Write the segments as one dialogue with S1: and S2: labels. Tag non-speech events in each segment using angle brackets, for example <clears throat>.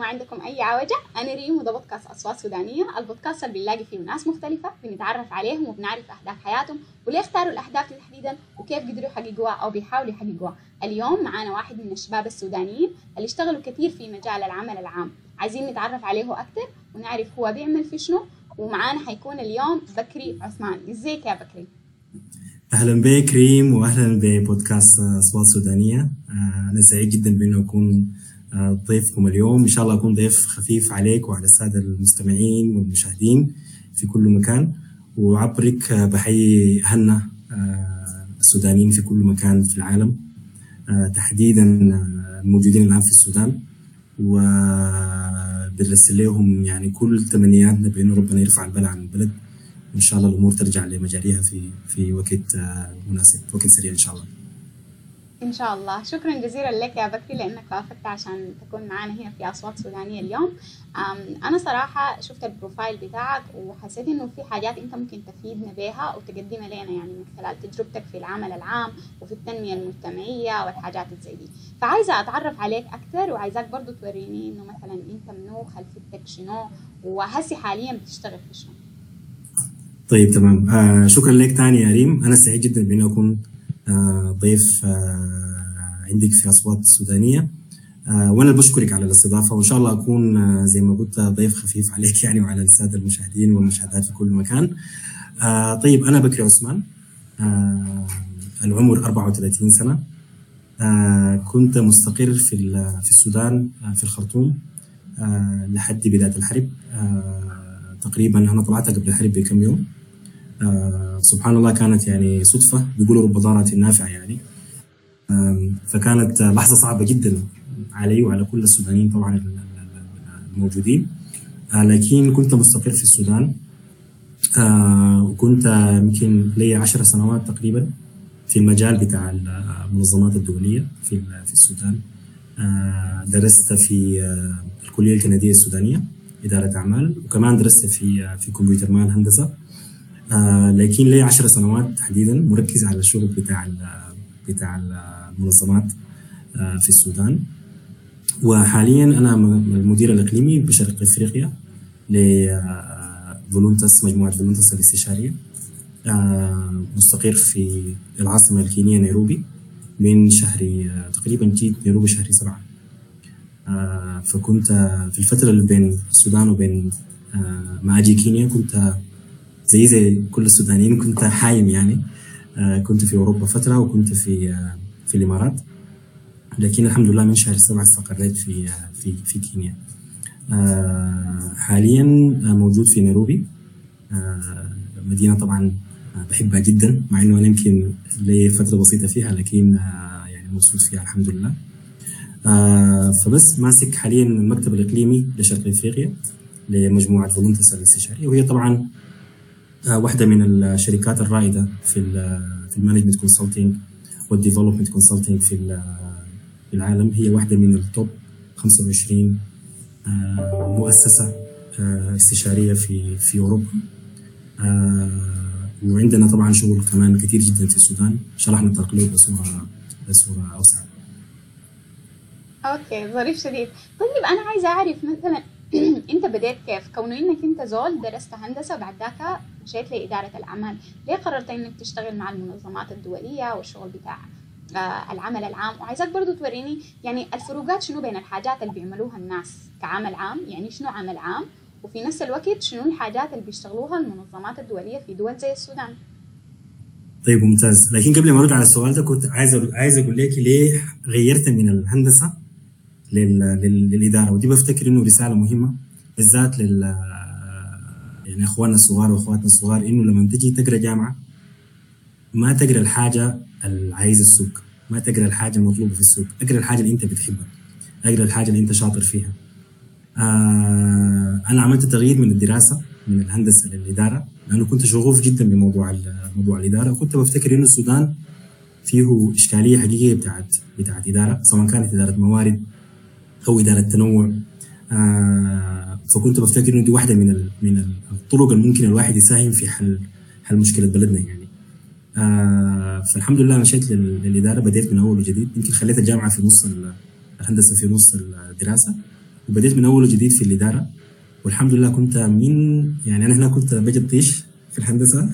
S1: وما عندكم أي عوجة أنا ريم وده بودكاست أصوات سودانية. البودكاست اللي بنلاقي فيه ناس مختلفة بنتعرف عليهم وبنعرف أهداف حياتهم وليه اختاروا الأهداف دي تحديدا وكيف قدروا يحققوها أو بيحاولوا يحققوها. اليوم معانا واحد من الشباب السودانيين اللي اشتغلوا كثير في مجال العمل العام. عايزين نتعرف عليه أكثر ونعرف هو بيعمل في شنو. ومعانا حيكون اليوم بكري عثمان. إزيك يا بكري؟
S2: أهلا بك ريم واهلا ببودكاست أصوات سودانية. آه، أنا سعيد جدا بانه أكون ضيفكم اليوم. إن شاء الله اكون ضيف خفيف عليك وعلى السادة المستمعين والمشاهدين في كل مكان. وعبرك آه، بحيي أهلنا السودانيين في كل مكان في العالم تحديدا الموجودين الآن في السودان. وبنرسل لهم يعني كل تمنياتنا بانه ربنا يرفع البلاء عن البلد. وإن شاء الله الأمور ترجع لمجاريها في في وقت آه، مناسب وقت سريع إن شاء الله.
S1: إن شاء الله. شكرا جزيلا لك يا بكري لأنك وافقت عشان تكون معنا هنا في أصوات سودانية اليوم. أنا صراحة شفت البروفايل بتاعك وحسيت إنه في حاجات أنت ممكن تفيدنا بها وتقدمها لنا يعني من خلال تجربتك في العمل العام وفي التنمية المجتمعية والحاجات زي دي. فعايزة أتعرف عليك أكثر وعايزاك برضو توريني إنه مثلا أنت منو خلفيتك شنو وهسي حاليا بتشتغل في شنو؟
S2: طيب تمام. آه شكرا لك تاني يا ريم. أنا سعيد جدا بأني أكون آه ضيف آه عندك في أصوات السودانيه آه وأنا بشكرك على الاستضافة وإن شاء الله أكون آه زي ما قلت ضيف خفيف عليك <laughs> يعني وعلى السادة المشاهدين والمشاهدات في كل مكان. آه طيب أنا بكري عثمان. آه العمر 34 سنة. آه كنت مستقر في في السودان آه في الخرطوم آه لحد بداية الحرب. آه تقريبا أنا طلعتها قبل الحرب بكم يوم. آه سبحان الله كانت يعني صدفة بيقولوا رب ضارة نافعة يعني. آه فكانت لحظة صعبة جدا علي وعلى كل السودانيين طبعا الموجودين. آه لكن كنت مستقر في السودان. آه وكنت يمكن لي عشر سنوات تقريبا في المجال بتاع المنظمات الدولية في في السودان. آه درست في آه الكلية الكندية السودانية إدارة أعمال وكمان درست في في كمبيوتر كمان هندسة آه لكن لي 10 سنوات تحديدا مركز على الشغل بتاع بتاع المنظمات آه في السودان. وحاليا أنا المدير الإقليمي بشرق إفريقيا ل Voluntas مجموعة Voluntas الاستشارية. آه مستقر في العاصمة الكينية نيروبي من شهر تقريبا جيت نيروبي شهر سبعة. فكنت في الفترة اللي بين السودان وبين ما أجي كينيا كنت زي زي كل السودانيين. كنت حايم يعني. كنت في أوروبا فترة وكنت في في الإمارات. لكن الحمد لله من شهر سبعة استقريت في في في كينيا. حاليا موجود في نيروبي. مدينة طبعا بحبها جدا مع إنه أنا يمكن لي فترة بسيطة فيها لكن يعني مبسوط فيها الحمد لله. آه فبس ماسك حاليا المكتب الإقليمي لشرق إفريقيا لمجموعة Voluntas الاستشارية. وهي طبعا آه واحدة من الشركات الرائدة في في ال management consulting وال development consulting في العالم. هي واحدة من ال top 25 آه مؤسسة استشارية في في أوروبا. وعندنا طبعا شغل كمان كثير جدا في السودان. شرحنا له بصورة بصورة أوسع.
S1: أوكي ظريف شديد. طيب أنا عايزة أعرف مثلا <clears throat> أنت بديت كيف؟ كونه إنك أنت زول درست هندسة بعد ذاك مشيت لاداره الاعمال ليه قررت إنك تشتغل مع المنظمات الدولية والشغل بتاع آه العمل العام؟ وعايزاك برضو توريني يعني الفروقات شنو بين الحاجات اللي بيعملوها الناس كعمل عام؟ يعني شنو عمل عام؟ وفي نفس الوقت شنو الحاجات اللي بيشتغلوها المنظمات الدولية في دول زي السودان؟
S2: طيب ممتاز. لكن قبل ما أرد على السؤال ده كنت عايز عايز أقول لك ليه غيرت من الهندسة للإدارة. ودي بفتكر إنه رسالة مهمة بالذات لل يعني إخواننا الصغار وأخواتنا الصغار إنه لما تجي تقرأ جامعة ما تقرأ الحاجة اللي عايز السوق ما تقرأ الحاجة المطلوبة في السوق اقرأ الحاجة اللي أنت بتحبها اقرأ الحاجة اللي أنت شاطر فيها. آه أنا عملت تغيير من الدراسة من الهندسة للإدارة لأنه كنت شغوف جدا بموضوع موضوع الإدارة. وكنت بفتكر إنه السودان فيه إشكالية حقيقية بتاعت بتاعت إدارة سواء كانت إدارة موارد أو إدارة تنوع. آه فكنت بفتكر إنه دي واحدة من من الطرق الممكن الواحد يساهم في حل حل مشكلة بلدنا يعني. آه فالحمد لله مشيت للإدارة بديت من أول وجديد. يمكن خليت الجامعة في نص الهندسة في نص الدراسة. وبديت من أول وجديد في الإدارة. والحمد لله كنت من يعني أنا هنا كنت بجي الطيش في الهندسة. <laughs>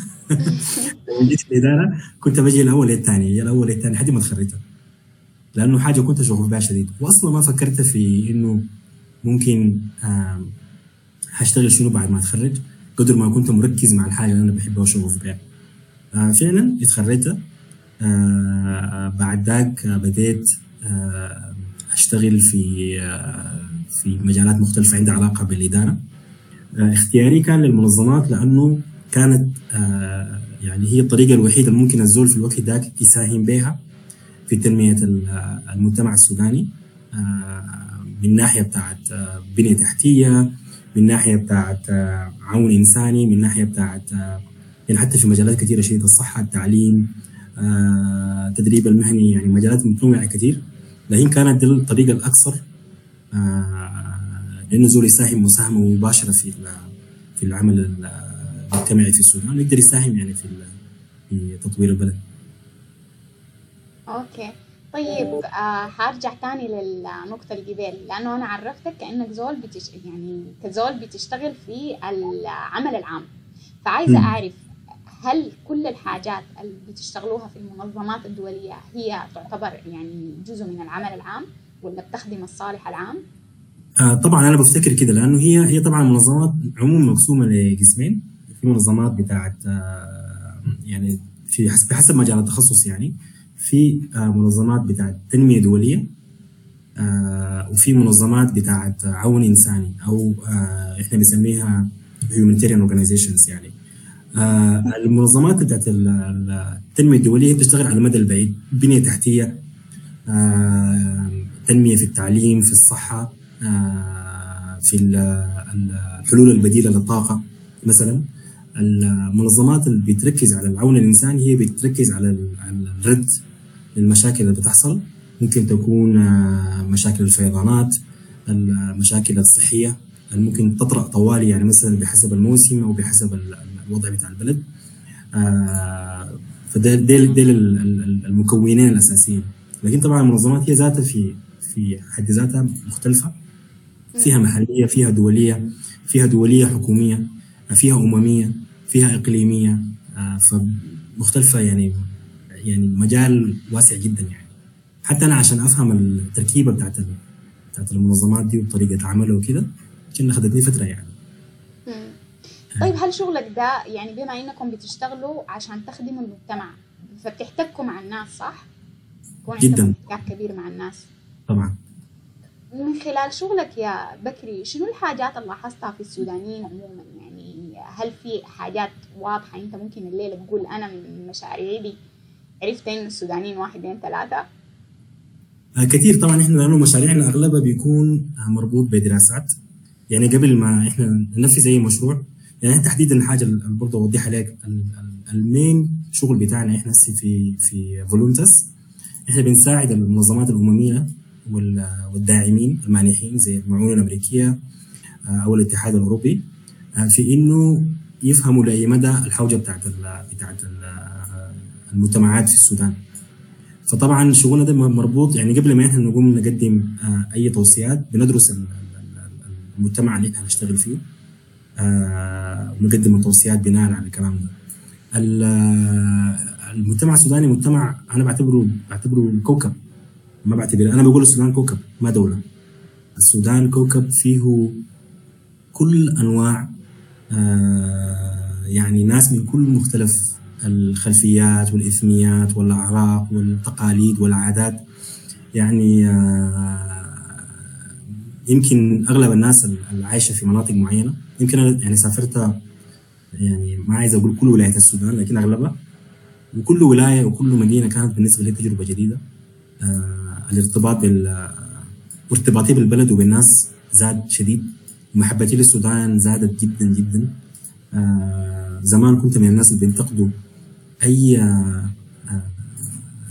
S2: لما جيت في الإدارة كنت بجي الأول للثاني الأول للثاني لحد ما تخرجت لأنه حاجة كنت شغوف بها شديد. واصلا ما فكرت في إنه ممكن هشتغل شنو بعد ما اتخرج؟ قدر ما كنت مركز مع الحاجة اللي أنا بحبها وشغوف بها آه، فعلا اتخرجت. آه، بعد ذاك بديت آه، أشتغل في في مجالات مختلفة عندها علاقة بالإدارة. اختياري كان للمنظمات لأنه كانت يعني هي الطريقة الوحيدة اللي ممكن الزول في الوقت ذاك يساهم بها في تنمية ال- المجتمع السوداني. من ناحية بتاعت بنية تحتية من ناحية بتاعت آه، عون إنساني من ناحية بتاعت آه، يعني حتى في مجالات كثيرة شديدة الصحة التعليم آه، التدريب المهني يعني مجالات متنوعه كثير. لكن كانت دي الطريقة الأكثر لأنه زول يساهم مساهمة مباشرة في في العمل المجتمعي في السودان. ويقدر يساهم يعني في في تطوير البلد.
S1: أوكي. طيب آه هرجع تاني للنقطة اللي قبل لأنه أنا عرفتك كأنك زول بتش... يعني كزول بتشتغل في العمل العام فعايزة. أعرف هل كل الحاجات اللي بتشتغلوها في المنظمات الدولية هي تعتبر يعني جزء من العمل العام ولا بتخدم الصالح العام؟
S2: آه، طبعا أنا بفتكر كده لأنه هي هي طبعا منظمات عموما مقسومة لقسمين في منظمات بتاعت آه، يعني في حسب بحسب مجال التخصص يعني في آه، منظمات بتاعت تنمية دولية آه، وفي منظمات بتاعت عون إنساني أو آه، إحنا بنسميها humanitarian organizations يعني. المنظمات بتاعت ال- ال- التنمية الدولية هي بتشتغل على المدى البعيد بنية تحتية آه، تنمية في التعليم في الصحة آه، في ال- ال- الحلول البديلة للطاقة مثلا. المنظمات اللي بتركز على العون الإنساني هي بتركز على ال- على الرد للمشاكل اللي بتحصل. ممكن تكون آه، مشاكل الفيضانات المشاكل الصحية اللي ممكن تطرأ طوالي يعني مثلا بحسب الموسم أو بحسب ال- ال- الوضع بتاع البلد. آه، فده ديل ديل ال- ال- المكونين الأساسيين. لكن طبعا المنظمات هي ذاتها في في حد ذاتها مختلفة. فيها محلية فيها دولية فيها دولية حكومية فيها أممية. فيها إقليمية آه، فمختلفة يعني يعني مجال واسع جدا يعني حتى أنا عشان أفهم التركيبة بتاعت بتاعت المنظمات دي وطريقة عملها وكده كنا أخذتني فترة يعني.
S1: طيب هل شغلك ده يعني بما إنكم بتشتغلوا عشان تخدموا المجتمع فبتحتكوا مع الناس صح؟ يكون
S2: جداً.
S1: احتكاك كبير مع الناس
S2: طبعا
S1: من خلال شغلك يا بكري شنو الحاجات اللي لاحظتها في السودانيين عموما يعني هل في حاجات واضحة أنت ممكن الليلة تقول أنا من مشاريعي دي؟ عرفت ان السودانيين واحد اثنين ثلاثة.
S2: آه، كثير طبعا إحنا لأنه مشاريعنا أغلبها بيكون آه، مربوط بدراسات. يعني قبل ما إحنا ننفذ أي مشروع يعني تحديدا الحاجة اللي برضه اوضحها لك ال- ال- ال main شغل بتاعنا إحنا في في Voluntas إحنا بنساعد المنظمات الأممية وال- والداعمين المانحين زي المعونة الأمريكية آه، أو الاتحاد الأوروبي. في إنه يفهموا لأي مدى الحوجة بتاعت بتاعت ال- المجتمعات في السودان. فطبعا شغلنا ده مربوط يعني قبل ما إحنا نقوم نقدم آه، أي توصيات بندرس ال- ال- ال- المجتمع اللي إحنا هنشتغل فيه. آه، ونقدم التوصيات بناء على الكلام ده ال- المجتمع السوداني مجتمع أنا بعتبره بعتبره كوكب. ما بعتبر أنا بقول السودان كوكب ما دولة. السودان كوكب فيه كل أنواع يعني ناس من كل مختلف الخلفيات والإثنيات والأعراق والتقاليد والعادات. يعني آه، يمكن أغلب الناس اللي عايشة في مناطق معينة يمكن أنا يعني سافرت يعني ما عايز أقول كل ولايات السودان لكن أغلبها وكل ولاية وكل مدينة كانت بالنسبة لي تجربة جديدة. آه الارتباط بال وارتباطي بالبلد وبالناس زاد شديد. محبتي للسودان زادت جدا جدا. آه زمان كنت من الناس اللي بينتقدوا أي آه آه،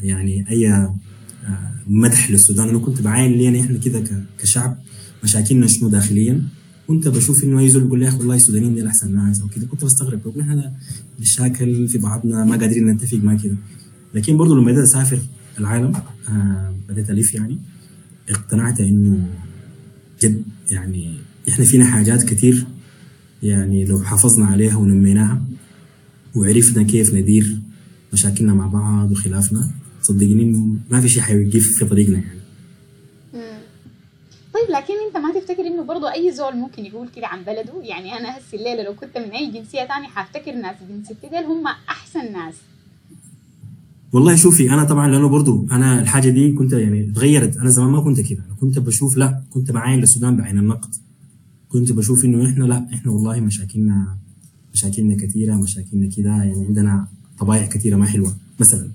S2: يعني أي مدح للسودان. أنا كنت بعاين لينا إحنا كده كشعب مشاكلنا شنو داخليا؟ كنت بشوف إنه اي زول يقول لي والله السودانيين دي أحسن ناس أو كده. كنت بستغرب. بقول إحنا بنشاكل في بعضنا ما قادرين نتفق ما كده. لكن برضه لما بدأت أسافر العالم بديت ألف يعني اقتنعت إنه جد يعني إحنا فينا حاجات كتير يعني لو حافظنا عليها ونميناها وعرفنا كيف ندير مشاكلنا مع بعض وخلافنا صدقني ما في شيء حيوقف في طريقنا يعني.
S1: طيب لكن أنت ما تفتكر إنه برضو أي زول ممكن يقول كده عن بلده؟ يعني أنا هسه الليلة لو كنت من أي جنسية تانية حافتكر ناس جنسيتي ديل هم أحسن ناس.
S2: والله شوفي أنا طبعا لأنه برضو أنا الحاجة دي كنت يعني تغيرت. أنا زمان ما كنت كده. أنا كنت بشوف لا كنت بعاين للسودان بعين النقد. كنت بشوف إنه إحنا لا إحنا والله مشاكلنا مشاكلنا كثيره مشاكلنا كده يعني عندنا طبائع كثيره ما حلوة مثلا.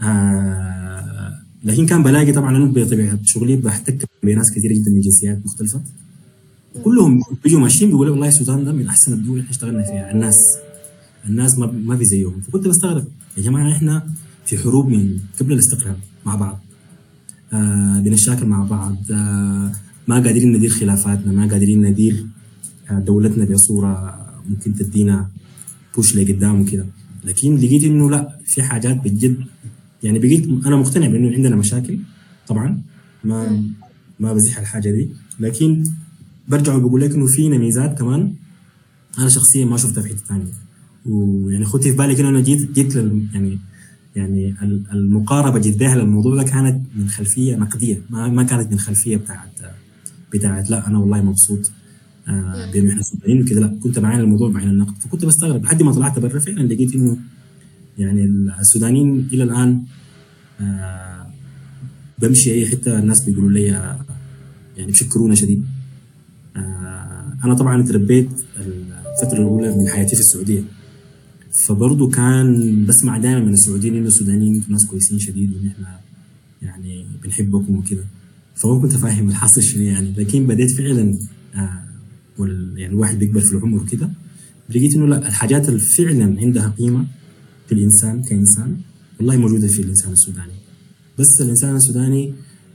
S2: آه لكن كان بلاقي طبعا أنا بطبيعة شغلي بحتك بناس كثيره جدا من جنسيات مختلفة. كلهم بيجوا ماشيين بيقولوا والله السودان ده من أحسن الدول اللي اشتغلنا فيها الناس الناس ما ما في زيهم. فكنت بستغرب يا جماعة إحنا في حروب من قبل الاستقلال مع بعض آه بنشاكل مع بعض آه ما قادرين ندير خلافاتنا ما قادرين ندير آه دولتنا بصورة ممكن تدينا بوش لقدام وكده. لكن لقيت إنه لا في حاجات بجد يعني بقيت أنا مقتنع بإنه عندنا مشاكل طبعا ما ما بزح الحاجة دي. لكن برجع وبقول لك إنه فينا ميزات كمان أنا شخصيا ما شفتها في حتة ثانية ويعني خدت في بالي كده أنا جيت جيت لل يعني يعني ال- المقاربة جيت بها للموضوع ده كانت من خلفية نقديه ما, ما كانت من خلفية بتاعت بتاعت لا أنا والله مبسوط آه بأنه إحنا سودانيين وكده. لا كنت بعين الموضوع بعين النقد. فكنت بستغرب لحد ما طلعت برا فعلا لقيت إنه يعني السودانيين إلى الآن آه بمشي أي حتة الناس بيقولوا لي يعني بشكرونا شديد. آه أنا طبعا تربيت الفترة الأولى من حياتي في السعودية. فبرضه كان بسمع دائما من السعوديين إنه السودانيين أنتم ناس كويسين شديد وإن إحنا يعني بنحبكم وكده. فما كنت فاهم الحاصل شنو يعني. لكن بديت فعلا آه وال يعني الواحد بيكبر في العمر وكده لقيت إنه لا الحاجات اللي فعلا عندها قيمة في الإنسان كإنسان والله موجودة في الإنسان السوداني. بس الإنسان السوداني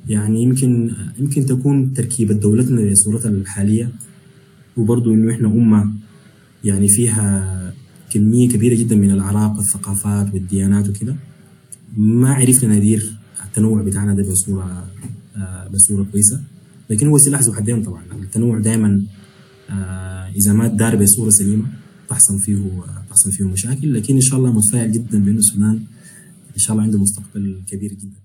S2: يعني يمكن يمكن تكون تركيبة دولتنا بصورتها الحالية وبرضه إنه إحنا أمة يعني فيها كمية كبيرة جدا من الاعراق والثقافات والديانات وكده. ما عرفنا ندير التنوع بتاعنا ده بصورة بصوره كويسة. لكن هو سلاح ذو حدين طبعا. التنوع دائما آه إذا ما دار بصوره سليمة تحصل فيه تحصل فيه مشاكل. لكن إن شاء الله متفائل جدا بأنه السودان إن شاء الله عنده مستقبل كبير جدا.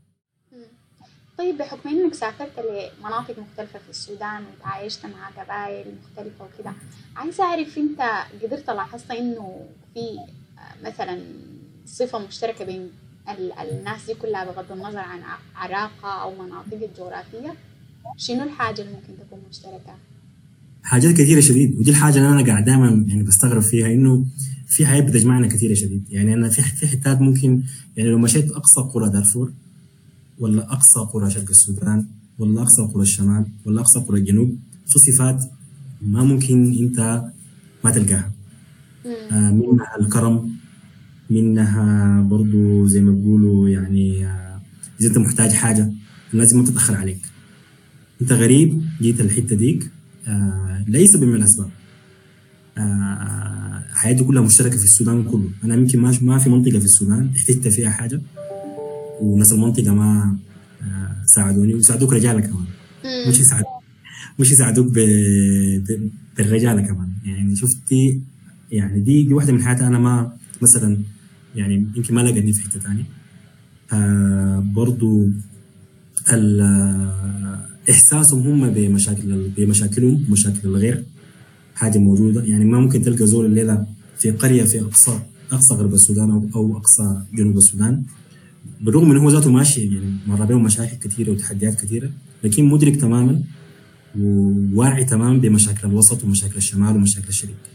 S1: طيب بحكم إنك سافرت لمناطق مختلفة في السودان وتعايشت مع قبائل مختلفة وكده عايزة أعرف أنت قدرت لاحظت إنه في مثلا صفة مشتركة بين الناس دي كلها بغض النظر عن عراقة أو مناطق الجغرافية شنو الحاجة اللي ممكن تكون مشتركة؟
S2: حاجات كثيرة شديد ودي الحاجة اللي أنا قاعد دائما يعني بستغرب فيها إنه في حاجات بتجمعنا كثيرة شديد. يعني أنا في في حتات ممكن يعني لو مشيت أقصى قرى دارفور ولا أقصى قرى شرق السودان ولا أقصى قرى الشمال ولا أقصى قرى الجنوب في صفات ما ممكن أنت ما تلقاها. آه منها الكرم منها برضو زي ما بيقولوا يعني آه إذا أنت محتاج حاجة لازم ما تتأخر عليك. أنت غريب جيت الحته ديك آه لاي سبب من الأسباب. آه حياتي كلها مشتركة في السودان كله. أنا يمكن ما ما في منطقة في السودان احتجت فيها حاجة وناس المنطقة ما ساعدوني وساعدوك رجالة كمان. مش يساعد مش يساعدوك ب... ب... بالرجالة كمان. يعني شفتي يعني دي دي واحدة من حياتي أنا ما مثلا يعني يمكن ما لقاني في حتة ثانية آه برضو إحساسهم هم بمشاكل بمشاكلهم ومشاكل الغير. حاجة موجودة. يعني ما ممكن تلقى زول الليلة في قرية في أقصى أقصى غرب السودان أو أو أقصى جنوب السودان. بالرغم انه هو ذاته ماشي يعني مر بيه مشاكل كثيره وتحديات كثيره لكن مدرك تماما وواعي تماما بمشاكل الوسط ومشاكل الشمال ومشاكل الشرق. آه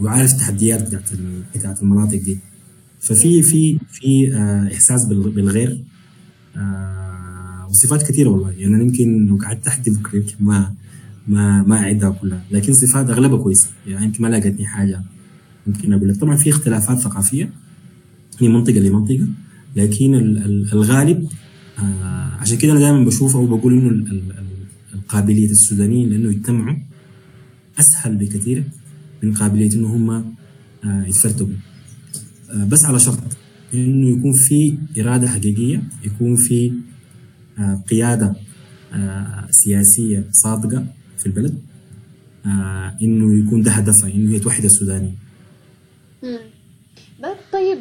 S2: وعارف التحديات بتاعت بتاعت المناطق دي. ففي في في آه إحساس بالغير. آه وصفات كثيره والله. يعني أنا يمكن لو قعدت احكي بكرة يمكن ما ما ما أعدها كلها. لكن صفات أغلبها كويسة. يعني يمكن ما لقيتني حاجة ممكن أقول لك. طبعا في اختلافات ثقافية من منطقة لمنطقة. لكن الغالب آه عشان كده أنا دائما بشوف أو بقول انه القابلية السودانيين لأنه يجتمعوا أسهل بكثير من قابليه انه هم آه يتفرتقوا آه بس على شرط إنه يكون في إرادة حقيقية يكون في آه، قيادة سياسية صادقة في البلد إنه يكون ده هدفها إنه هي توحد.
S1: ده طيب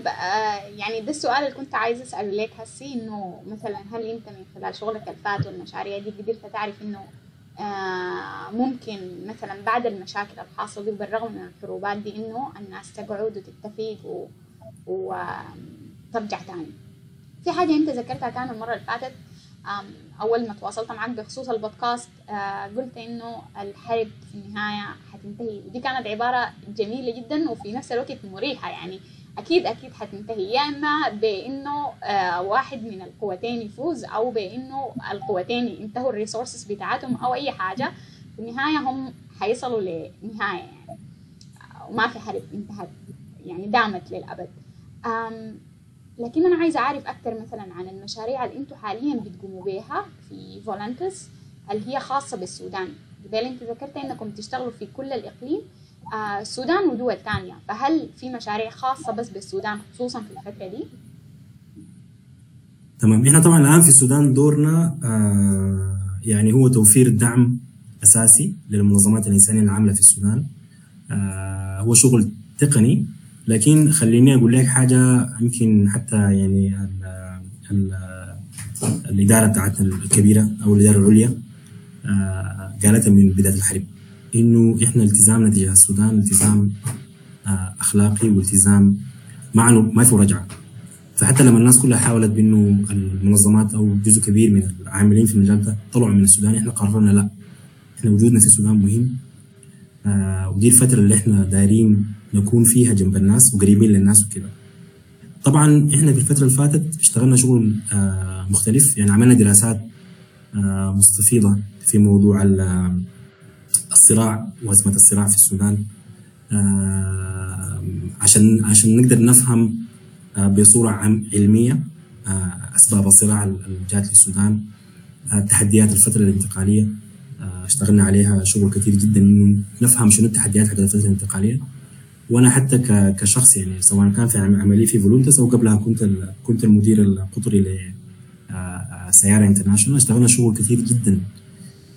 S1: يعني ده السؤال اللي كنت عايزة أسأله لك هسي إنه مثلا هل أنت من خلال شغلك الفات والمشاريع دي قدرت تعرف آه ممكن مثلا بعد المشاكل الحاصلة دي بالرغم من الحروبات دي إنه الناس تقعد وتتفق و... وترجع تاني. في حاجة أنت ذكرتها كان المرة اللي فاتت أول ما تواصلت معك بخصوص البودكاست آه، قلت إنه الحرب في النهاية حتنتهي. ودي كانت عبارة جميلة جدا وفي نفس الوقت مريحة يعني. أكيد أكيد حتنتهي. يا إما بإنه آه، واحد من القوتين يفوز أو بإنه القوتين ينتهوا الريسورسز بتاعتهم أو أي حاجة. في النهاية هم حيصلوا لنهاية يعني. وما في حرب انتهت يعني دامت للأبد. أم لكن أنا عايزة أعرف أكثر مثلا عن المشاريع اللي أنتم حاليا بتقوموا بها في فولنتس اللي هي خاصة بالسودان. قبل أنت ذكرت أنكم تشتغلوا في كل الإقليم آه السودان ودول تانية فهل في مشاريع خاصة بس بالسودان خصوصا في الفترة دي؟
S2: تمام. إحنا طبعا الآن في السودان دورنا آه يعني هو توفير دعم أساسي للمنظمات الإنسانية العاملة في السودان. آه هو شغل تقني. لكن خليني أقول لك حاجة يمكن حتى يعني ال ال الإدارة بتاعتنا الكبيرة أو الإدارة العليا آه قالتها من بداية الحرب. إنه إحنا التزامنا تجاه السودان التزام آه أخلاقي والتزام ما ما في رجعه فحتى لما الناس كلها حاولت بإنه المنظمات أو جزء كبير من العاملين في المجال ده طلعوا من السودان إحنا قررنا لا. إحنا وجودنا في السودان مهم. آه ودي الفترة اللي إحنا دايرين نكون فيها جنب الناس وقريبين للناس وكده. طبعا إحنا في الفترة اللي فاتت اشتغلنا شغل آه مختلف. يعني عملنا دراسات مستفيضة في موضوع الصراع وأزمة الصراع في السودان. آه عشان عشان نقدر نفهم آه بصورة علمية آه أسباب الصراع اللي جات للسودان تحديات الفترة الانتقالية اشتغلنا عليها شغل كثير جدا نفهم شنو التحديات حق الفترة الانتقالية. وأنا حتى كشخص يعني سواء كان في عملي في Voluntas أو قبلها كنت كنت المدير القطري ل Sayara International اشتغلنا شغل كثير جدا.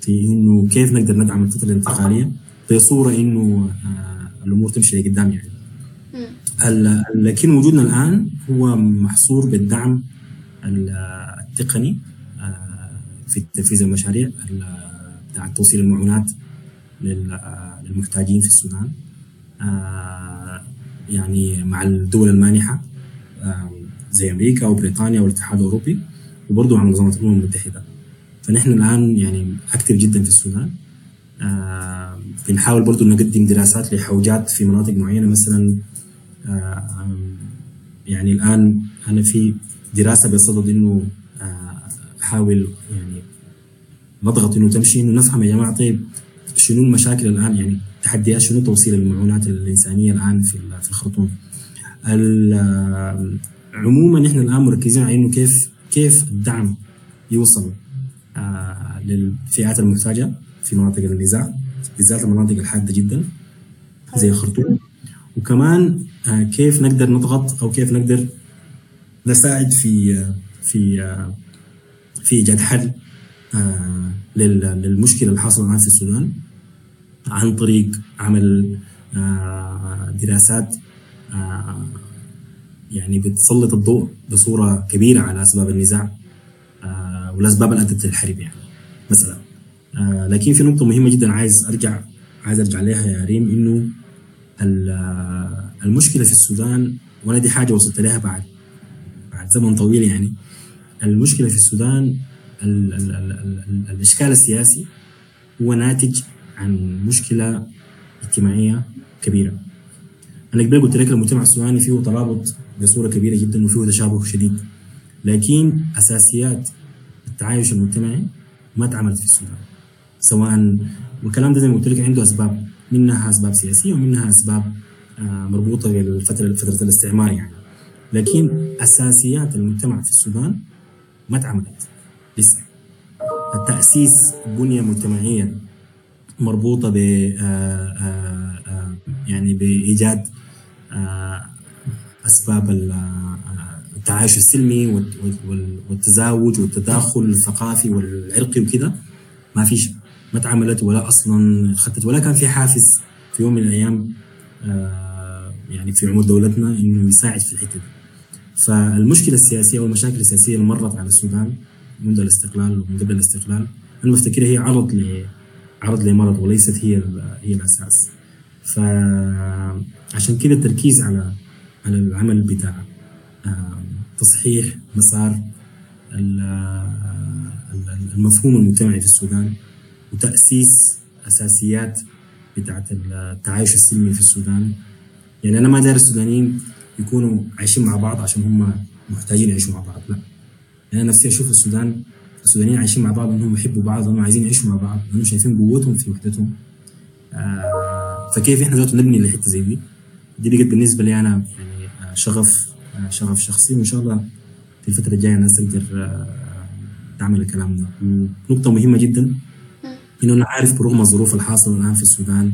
S2: في إنه كيف نقدر ندعم الفترة الانتقالية؟ بصوره إنه الأمور تمشي لقدام يعني. لكن وجودنا الآن هو محصور بالدعم التقني في تنفيذ المشاريع بتاع توصيل المعونات للمحتاجين في السودان يعني مع الدول المانحة زي أمريكا وبريطانيا والاتحاد الأوروبي وبرضه مع منظمة الأمم المتحدة. فنحن الآن يعني أكتف جدا في السودان. بنحاول برضه نقدم دراسات لحوجات في مناطق معينة. مثلا يعني الآن أنا في دراسة بصدد إنه أحاول يعني نضغط إنه تمشي. إنه نفهم يا جماعة طيب شنو المشاكل الآن؟ يعني تحديات شنو توصيل المعونات الإنسانية الآن في في الخرطوم؟ عموما نحن الآن مركزين على إنه كيف كيف الدعم يوصل آه للفئات المحتاجة في مناطق النزاع بالذات المناطق الحادة جدا زي الخرطوم وكمان آه كيف نقدر نضغط أو كيف نقدر نساعد في آه في آه في إيجاد حل آه للمشكلة الحاصلة الآن في السودان عن طريق عمل آه دراسات آه يعني بتسلط الضوء بصورة كبيرة على أسباب النزاع. آه والأسباب اللي أدت للحرب يعني مثلا لكن في نقطة مهمة جدا عايز أرجع عايز أرجع لها يا ريم إنه المشكلة في السودان وأنا دي حاجة وصلت لها بعد بعد زمن طويل يعني. المشكلة في السودان ال ال ال ال ال الإشكال السياسي هو ناتج عن مشكلة اجتماعية كبيرة. أنا قبل قلت لك المجتمع السوداني فيه ترابط بصورة كبيرة جدا وفيه تشابه شديد. لكن أساسيات التعايش المجتمعي ما تعملت في السودان. سواء والكلام ده زي ما قلت لك عنده أسباب منها أسباب سياسية ومنها أسباب مربوطة بالفترة فترة الاستعمار يعني. لكن أساسيات المجتمع في السودان ما تعملت لسه التأسيس بنية مجتمعية مربوطة ب يعني بإيجاد أسباب التعايش السلمي وال- وال- والتزاوج والتداخل الثقافي والعرقي وكده ما فيش ما تعاملت ولا أصلا خدت ولا كان في حافز في يوم من الأيام آه، يعني في عمر دولتنا إنه يساعد في الحتة دي. فالمشكلة السياسية والمشاكل السياسية اللي مرت على السودان منذ الاستقلال ومن قبل الاستقلال أنا هي عرض ل عرض لمرض وليست هي هي الأساس. فعشان كده التركيز على على العمل بتاع آه، تصحيح مسار ال- ال- المفهوم المجتمعي في السودان وتأسيس أساسيات بتاعت التعايش السلمي في السودان. يعني أنا ما داير السودانيين يكونوا عايشين مع بعض عشان هم محتاجين يعيشوا مع بعض لا. أنا نفسي أشوف السودان السودانيين عايشين مع بعض إنهم يحبوا بعض وانهم عايزين يعيشوا مع بعض لانهم شايفين قوتهم في وحدتهم. آه فكيف إحنا ذاته نبني لحته زي دي؟ دي بالنسبة لي أنا يعني آه شغف شغف شخصي وإن شاء الله في الفترة الجاية الناس تقدر آه تعمل الكلام ده. نقطة مهمة جدا إنه أنا عارف برغم الظروف الحاصلة الآن في السودان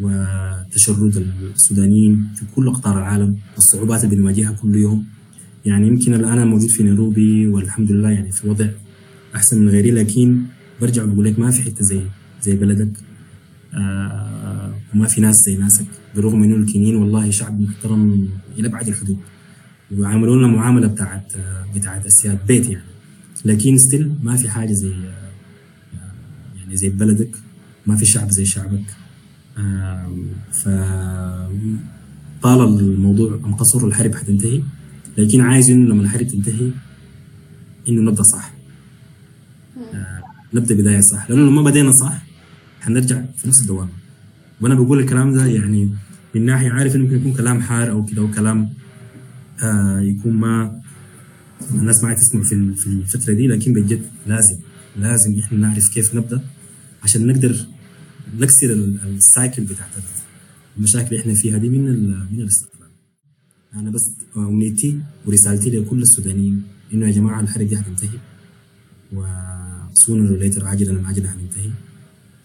S2: وتشرد السودانيين في كل اقطار العالم والصعوبات اللي بنواجهها كل يوم. يعني يمكن الآن أنا موجود في نيروبي والحمد لله يعني في وضع أحسن من غيري لكن برجع بقول لك ما في حتة زي زي بلدك. آه وما في ناس زي ناسك بالرغم إنه الكينيين والله شعب محترم إلى ابعد الحدود. ويعاملونا معاملة بتاعت بتاعت أسياد بيت يعني. لكن still ما في حاجة زي يعني زي بلدك ما في شعب زي شعبك. ف طال الموضوع ام قصر الحرب حتنتهي. لكن عايز إنه لما الحرب تنتهي إنه نبدأ صح. آه نبدأ بداية صح. لأنه لما بدينا صح حنرجع في نفس الدوامة. وأنا بقول الكلام ده يعني من ناحية عارف إنه ممكن يكون كلام حار أو كده أو كلام آه يكون ما الناس ما تسمع في في الفترة دي لكن بجد لازم لازم إحنا نعرف كيف نبدأ عشان نقدر نكسر السايكل بتاعت المشاكل اللي إحنا فيها دي من من الاستقلال. أنا بس أمنيتي ورسالتي لكل السودانيين إنه يا جماعة الحرب دي حتنتهي وسونا ليتر عاجلا أم عاجلا حننتهي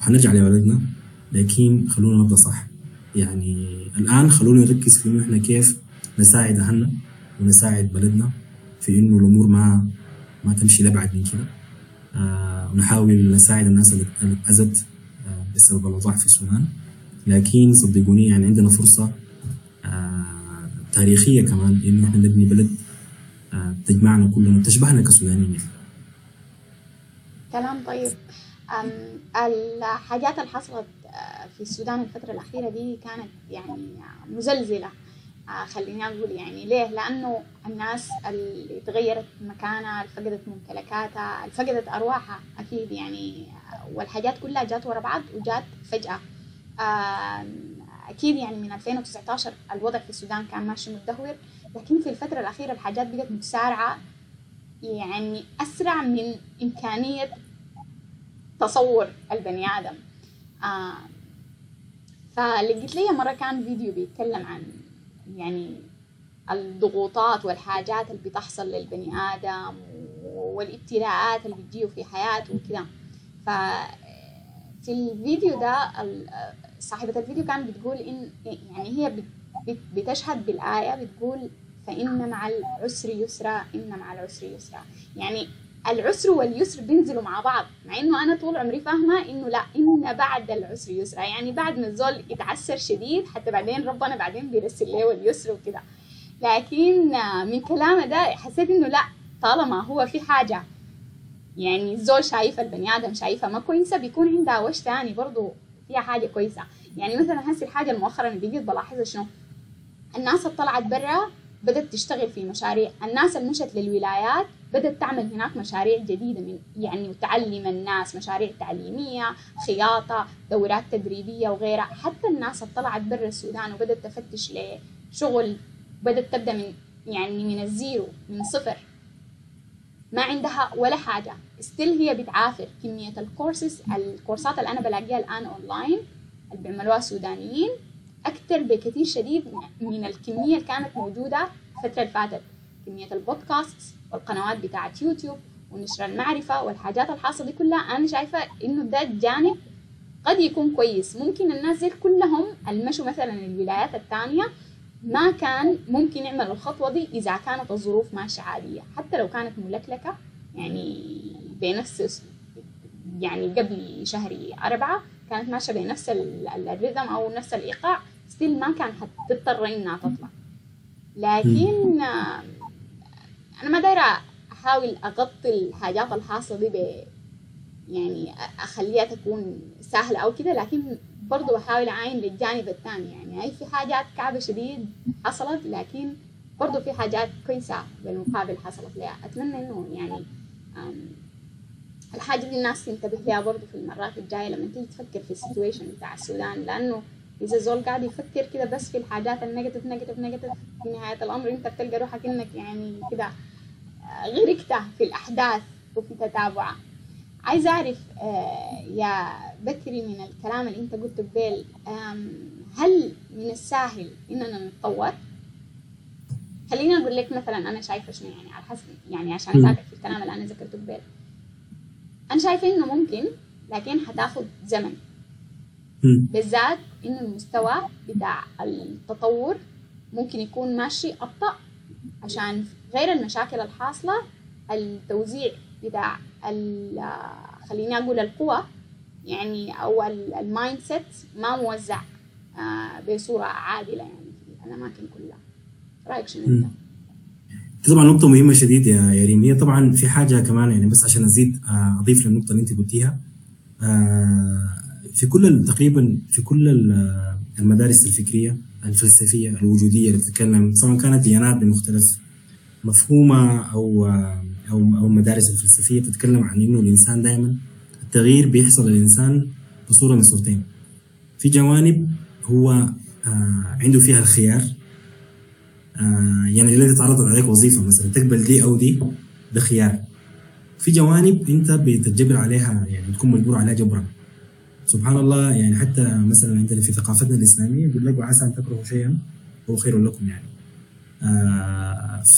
S2: وحنرجع لبلدنا لكن خلونا نبدأ صح. يعني الآن خلونا نركز في إنه إحنا كيف نساعد أهلنا ونساعد بلدنا في إنه الأمور ما ما تمشي لأبعد من كده. آه ونحاول نساعد الناس اللي اتأذت آه بسبب الاوضاع في السودان. لكن صدقوني يعني عندنا فرصة آه تاريخية كمان انه إحنا نبني بلد تجمعنا كلنا تشبهنا كسودانيين يعني.
S1: كلام طيب. الحاجات اللي حصلت في السودان الفترة الأخيرة دي كانت يعني مزلزلة. خليني أقول يعني ليه؟ لأنه الناس اللي تغيرت مكانها اللي فقدت ممتلكاتها اللي فقدت أرواحها أكيد يعني والحاجات كلها جات ورا بعض وجات فجأة أكيد يعني من 2019 الوضع في السودان كان ماشي متدهور لكن في الفترة الأخيرة الحاجات بقت متسارعة يعني أسرع من إمكانية تصور البني آدم فلقيت لي مرة كان فيديو بيتكلم عن يعني الضغوطات والحاجات اللي بتحصل للبني آدم والابتلاءات اللي بتجيه في حياته وكده ففي الفيديو ده صاحبة الفيديو كانت بتقول إن يعني هي بتشهد بالآية بتقول فإن مع العسر يسرا إن مع العسر يسرا. يعني العسر واليسر بينزلوا مع بعض مع إنه أنا طول عمري فاهمة إنه لأ إن بعد العسر يسرا يعني بعد ما الزول يتعسر شديد حتى بعدين ربنا بعدين بيرسل له اليسر وكده. لكن من كلامه ده حسيت إنه لأ طالما هو في حاجة يعني الزول شايفة البني آدم شايفها ما كويسة بيكون عندها وش تاني برضه فيها حاجة كويسة. يعني مثلا هسه الحاجة المؤخرا اللي بقيت بلاحظها شنو؟ الناس اللي طلعت برا بدأت تشتغل في مشاريع. الناس اللي مشت للولايات بدأت تعمل هناك مشاريع جديدة من يعني تعلم الناس مشاريع تعليمية خياطة دورات تدريبية وغيرها. حتى الناس اللي طلعت برا السودان وبدأت تفتش لشغل بدأت تبدأ من يعني من ال zero من صفر. ما عندها ولا حاجة. still هي بتعافر. كمية الكورسز الكورسات اللي أنا بلاقيها الآن أونلاين اللي بيعملوها السودانيين أكثر بكثير شديد من الكمية اللي كانت موجودة الفترة اللي فاتت. كمية البودكاست والقنوات بتاعة يوتيوب ونشر المعرفة والحاجات الحاصلة دي كلها. أنا شايفة إنه ده جانب قد يكون كويس. ممكن الناس دي كلهم ألمشوا مثلا الولايات الثانية ما كان ممكن يعمل الخطوة دي إذا كانت الظروف ماشية عادية. حتى لو كانت ملكلكة يعني بنفس يعني قبل شهر أربعة كانت ماشية بنفس ال- ال- الريتم أو نفس الإيقاع ستيل ما كان حتضطر إنها تطلع. لكن أنا ما دايرة أحاول أغطي الحاجات الحاصلة دي ب يعني أخليها تكون سهلة أو كده لكن برضو بحاول أعاين للجانب الثاني. يعني أي في حاجات كعبة شديد حصلت لكن برضو في حاجات كويسة بالمقابل حصلت لها. أتمنى إنه يعني أم، الحاجة دي الناس تنتبه لها برضو في المرات الجاية لما تيجي تفكر في ال situation بتاع السودان لأنه إذا زول قاعد يفكر كده بس في الحاجات ال negative negative negative في نهاية الأمر أنت بتلقى روحك إنك يعني كده غرقت في الأحداث وفي تتابعها عايزة أعرف آه، يا بكري من الكلام اللي أنت قلته قبل هل من السهل إننا نتطور؟ خليني أقول لك مثلا أنا شايفة شنو يعني على حسب يعني عشان. أساعدك في الكلام اللي أنا ذكرته قبل أنا شايفة إنه ممكن لكن حتاخد زمن. بالذات إنه المستوى بتاع التطور ممكن يكون ماشي أبطأ عشان غير المشاكل الحاصلة التوزيع بتاع ال- خليني أقول القوى يعني أو ال- ال mindset ما موزع آه، بصورة عادلة يعني في الأماكن كلها. رأيك شنو؟
S2: طبعا نقطة مهمة شديد يا ريم هي طبعا في حاجة كمان يعني بس عشان أزيد آه، أضيف للنقطة اللي أنت قلتيها آه، في كل تقريبا في كل ال- المدارس الفكرية الفلسفية الوجودية اللي بتتكلم سواء كانت ديانات بمختلف مفهومة أو آه، أو أو المدارس الفلسفية بتتكلم عن إنه الإنسان دائما التغيير بيحصل للإنسان بصورة من صورتين. في جوانب هو آه، عنده فيها الخيار آه، يعني دلوقتي اتعرضت عليك وظيفة مثلا تقبل دي أو دي ده خيار في جوانب أنت بتتجبر عليها يعني بتكون مجبور عليها جبرا. سبحان الله يعني حتى مثلا عندنا في ثقافتنا الإسلامية يقول لك وعسى أن تكرهوا شيئا هو خير لكم يعني.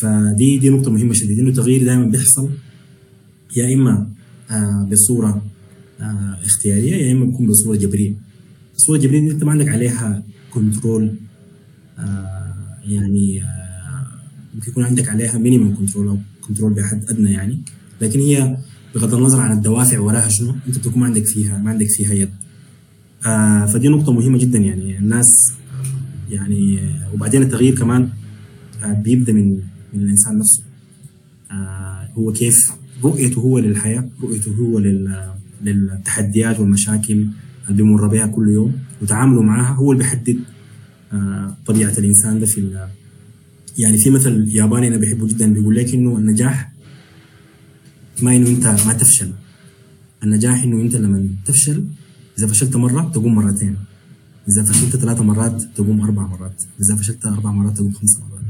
S2: فدي دي نقطة مهمة شديد إنه التغيير دائما بيحصل يا إما آه بصورة آه اختيارية يا إما بيكون بصورة جبرية. الصورة الجبريه دي أنت ما عندك عليها control آه يعني آه ممكن يكون عندك عليها minimum control أو control بحد أدنى يعني. لكن هي بغض النظر عن الدوافع وراها شنو أنت بتكون ما عندك فيها ما عندك فيها يد. آه فدي نقطة مهمة جدا يعني الناس يعني آه، وبعدين التغيير كمان آه بيبدأ من من الإنسان نفسه. آه هو كيف؟ رؤيته هو للحياة رؤيته هو لل للتحديات والمشاكل اللي بيمر بها كل يوم وتعامله معها هو اللي بيحدد آه طبيعة الإنسان ده في يعني في مثل ياباني أنا بحبه جدا بيقول لك إنه النجاح ما إنه أنت ما تفشل. النجاح إنه أنت لما تفشل إذا فشلت مرة تقوم مرتين إذا فشلت ثلاثة مرات تقوم أربع مرات إذا فشلت أربع مرات تقوم خمس مرات.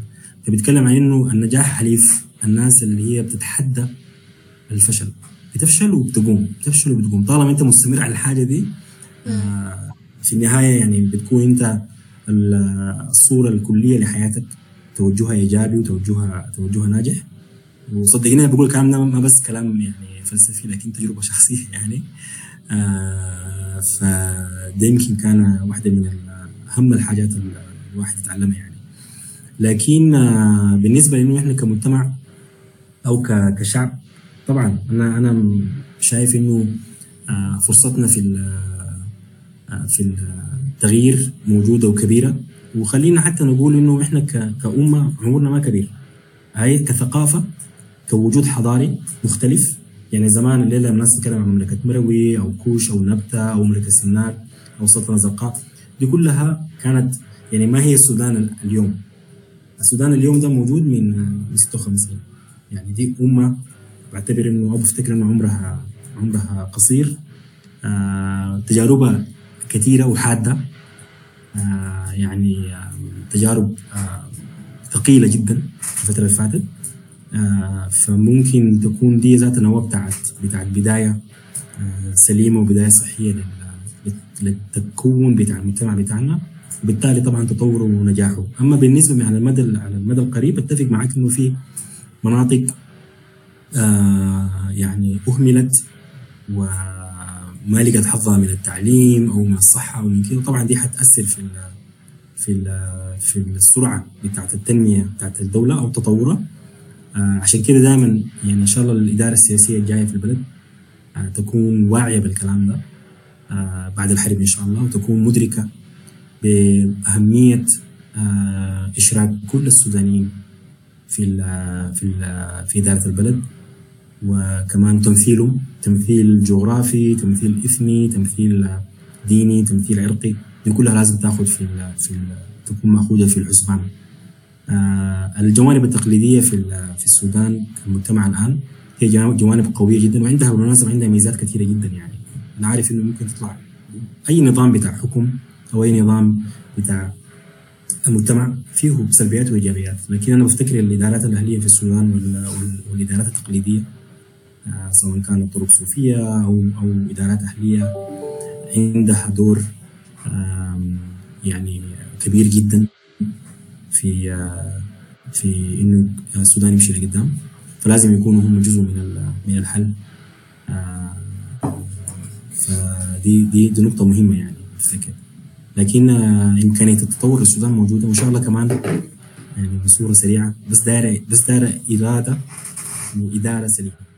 S2: فبيتكلم عن إنه النجاح حليف. الناس اللي هي بتتحدى الفشل بتفشل وبتقوم بتفشل وبتقوم. طالما أنت مستمر على الحاجة دي آه، في النهاية يعني بتكون أنت ال- الصورة الكلية لحياتك توجهها إيجابي وتوجهها توجهها ناجح. وصدقني أنا بقول الكلام ده ما بس كلام يعني فلسفي لكن تجربة شخصية <laughs> يعني. آه فده يمكن كان واحدة من أهم الحاجات الواحد يتعلمها يعني. لكن آه بالنسبة لأنه إحنا كمجتمع ك- كشعب طبعا أنا أنا شايف إنه آه فرصتنا في آه، في التغيير موجودة وكبيرة. وخلينا حتى نقول إنه إحنا ك- كأمة عمرنا ما كبير. هاي كثقافة كوجود حضاري مختلف. يعني زمان الليلة الناس تتكلم عن مملكة مروي أو كوش أو نبتة أو مملكة سنار أو سلطنة زرقاء دي كلها كانت يعني ما هي السودان ال- اليوم. السودان اليوم ده موجود من من 56 يعني دي أمة بعتبر إنه أو بفتكر إنه عمرها عمرها قصير. آه تجاربها كثيرة وحادة. آه يعني آه تجارب ثقيلة جدا الفترة اللي فاتت. فممكن تكون دي ذات النواة بتاعت بتاعت بداية سليمة وبداية صحية لل- للتكون بتاع المجتمع بتاعنا. وبالتالي طبعا تطوره ونجاحه. أما بالنسبة على المدى على المدى القريب أتفق معك إنه في مناطق آه يعني أهملت وما لقت حظها من التعليم أو من الصحة أو من كده طبعا دي حتأثر في ال- في ال- في السرعة بتاعت التنمية بتاعت الدولة أو تطورها آه، عشان كده دائما يعني إن شاء الله الإدارة السياسية الجاية في البلد آه، تكون واعية بالكلام ده آه، بعد الحرب إن شاء الله وتكون مدركة بأهمية آه، إشراك كل السودانيين في في في إدارة البلد وكمان تمثيلهم تمثيل جغرافي تمثيل إثني تمثيل ديني تمثيل عرقي دي كلها لازم تاخذ في ال في ال تكون مأخوذة في الحسبان. آه، الجوانب التقليدية في في السودان المجتمع الآن هي جوانب- جوانب قوية جدا وعندها بالمناسبه عندها ميزات كثيرة جدا يعني. أنا عارف إنه ممكن تطلع أي نظام بتاع حكم أو اي نظام بتاع المجتمع فيه سلبيات وإيجابيات. لكن أنا بفتكر الإدارات الأهلية في السودان وال- وال- والإدارات التقليدية آه، سواء كانت طرق صوفية أو أو إدارات أهلية عندها دور يعني كبير جدا في آه، في إنه السودان يمشي لقدام. فلازم يكونوا هم جزء من من الحل. آه، فدي دي دي نقطة مهمة يعني أفتكر. لكن آه، إمكانية التطور السودان موجودة وإن شاء الله كمان يعني بصورة سريعة بس دايرة بس دايرة اراده واداره سليمة.